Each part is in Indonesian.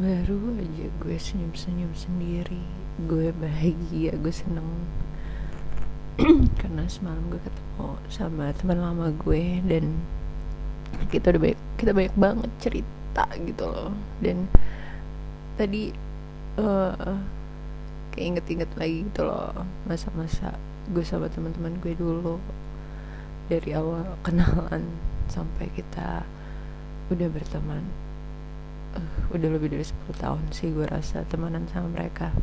baru aja gue senyum-senyum sendiri. Gue bahagia gue seneng. Karena semalam gue ketemu sama teman lama gue dan kita udah banyak kita banyak banget cerita gitu loh. Dan tadi uh, inget-inget lagi gitu loh masa-masa gue sama teman-teman gue dulu. Dari awal kenalan sampai kita udah berteman uh, udah lebih dari 10 tahun sih gue rasa temenan sama mereka.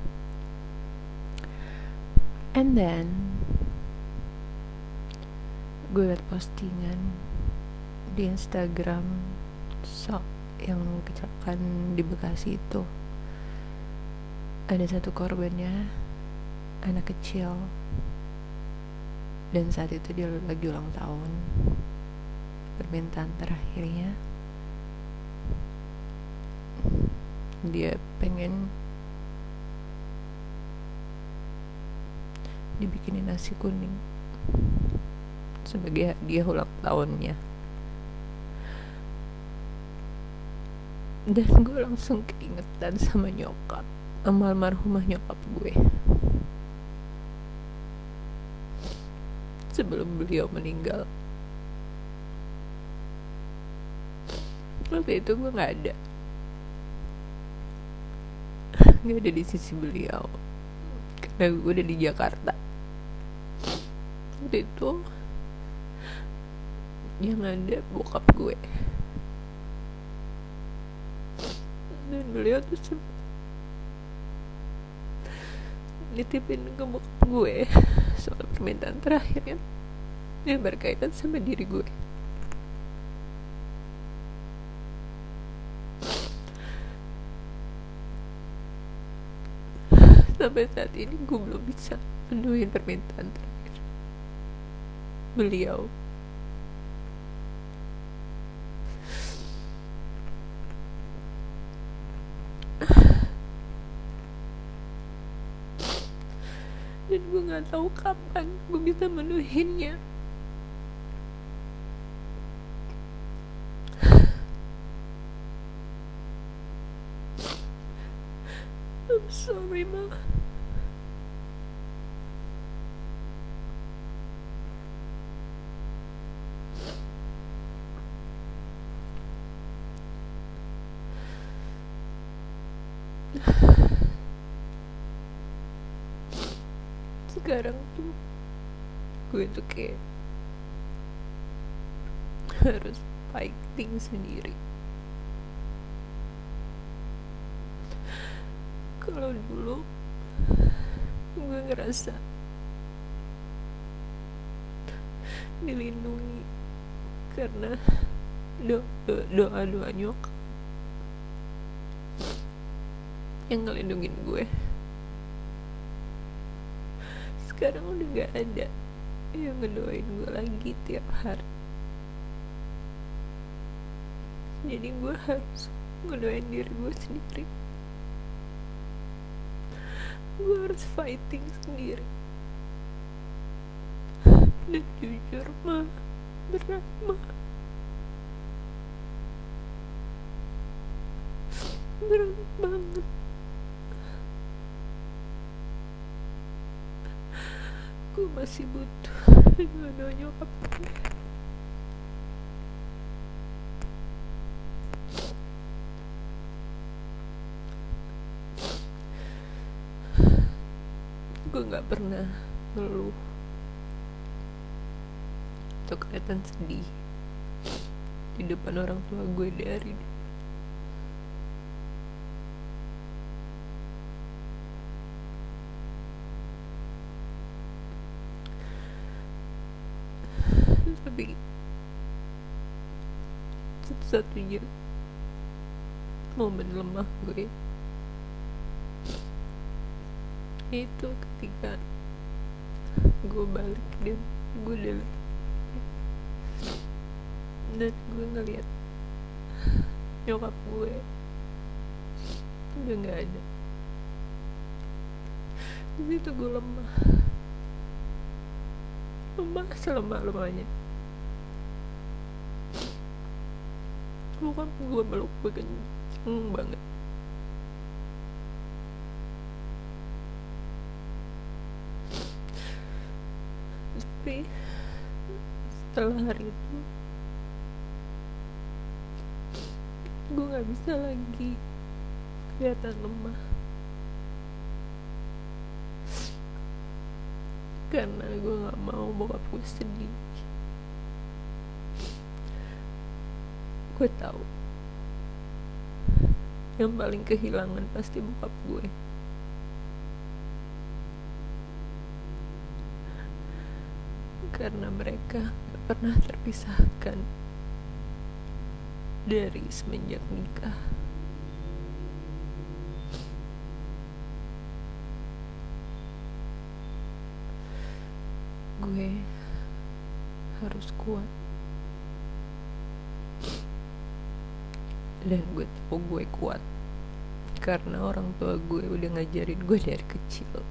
And then gue liat postingan di Instagram sok yang kecelakaan di Bekasi itu. Ada satu korbannya anak kecil. Dan saat itu dia lagi ulang tahun. Permintaan terakhirnya dia pengen dibikinin nasi kuning sebagai hadiah ulang tahunnya. Dan gue langsung keingetan sama nyokap sama almarhumah nyokap gue. Sebelum beliau meninggal. Waktu itu gue nggak ada nggak ada di sisi beliau. Karena gue udah di Jakarta. Waktu itu yang ada bokap gue. Dan beliau tuh sempat nitipin ke bokap gue soal permintaan terakhir yang, yang berkaitan sama diri gue sampai saat ini gue belum bisa menuhin permintaan terakhir. Beliau. Dan gue nggak tahu kapan gue bisa menuhinnya sorry ma. Sekarang tuh gue tuh kayak harus fighting sendiri kalau dulu gue ngerasa dilindungi karena do do doa doa nyokap yang ngelindungin gue. Sekarang udah gak ada yang ngedoain gue lagi tiap hari. Jadi gue harus ngedoain diri gue sendiri gue harus fighting sendiri. Dan jujur mah berat mah berat banget. Gue masih butuh dua nyokap gue nggak pernah ngeluh. Atau kelihatan sedih di depan orang tua gue dari tapi satu-satunya momen lemah gue itu ketika gue balik dan gue udah dan gue ngeliat nyokap gue udah nggak ada. Di situ gue lemah. Lemah selemah lemahnya bukan gue meluk gue kenceng banget tapi setelah hari itu gue nggak bisa lagi kelihatan lemah. Karena gue nggak mau bokap gue sedih. Gue tahu yang paling kehilangan pasti bokap gue karena mereka gak pernah terpisahkan dari semenjak nikah. Gue harus kuat. Dan gue tahu gue kuat karena orang tua gue udah ngajarin gue dari kecil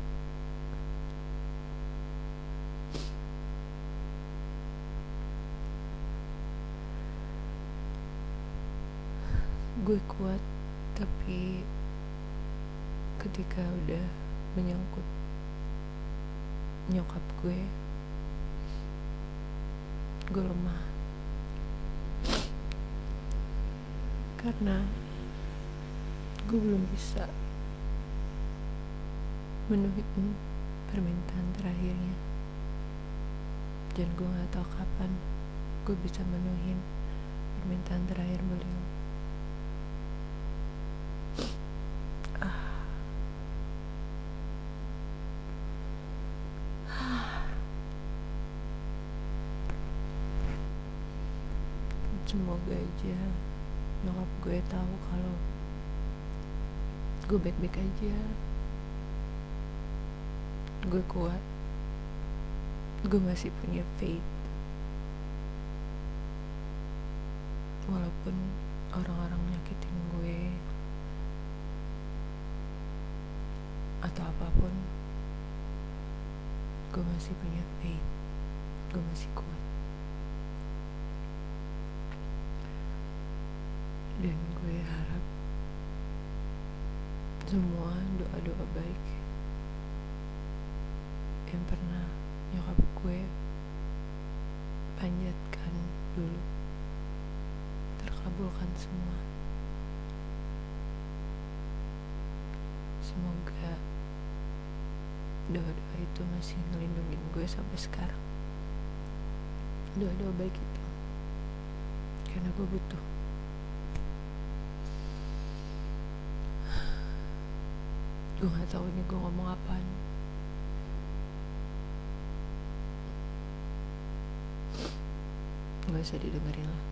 gue kuat tapi ketika udah menyangkut nyokap gue gue lemah. Karena gue belum bisa menuhin permintaan terakhirnya. Dan gue gak tahu kapan gue bisa menuhin permintaan terakhir beliau semoga aja nyokap gue tahu kalau gue baik-baik aja. Gue kuat. Gue masih punya faith. Walaupun orang-orang nyakitin gue atau apa pun gue masih punya faith. Gue masih kuat dan gue harap semua doa-doa baik yang pernah nyokap gue panjatkan dulu terkabulkan semua. Semoga doa-doa itu masih ngelindungin gue sampai sekarang. Doa-doa baik itu karena gue butuh gue gak tahu ini gue ngomong apaan. Gak usah didengerin lah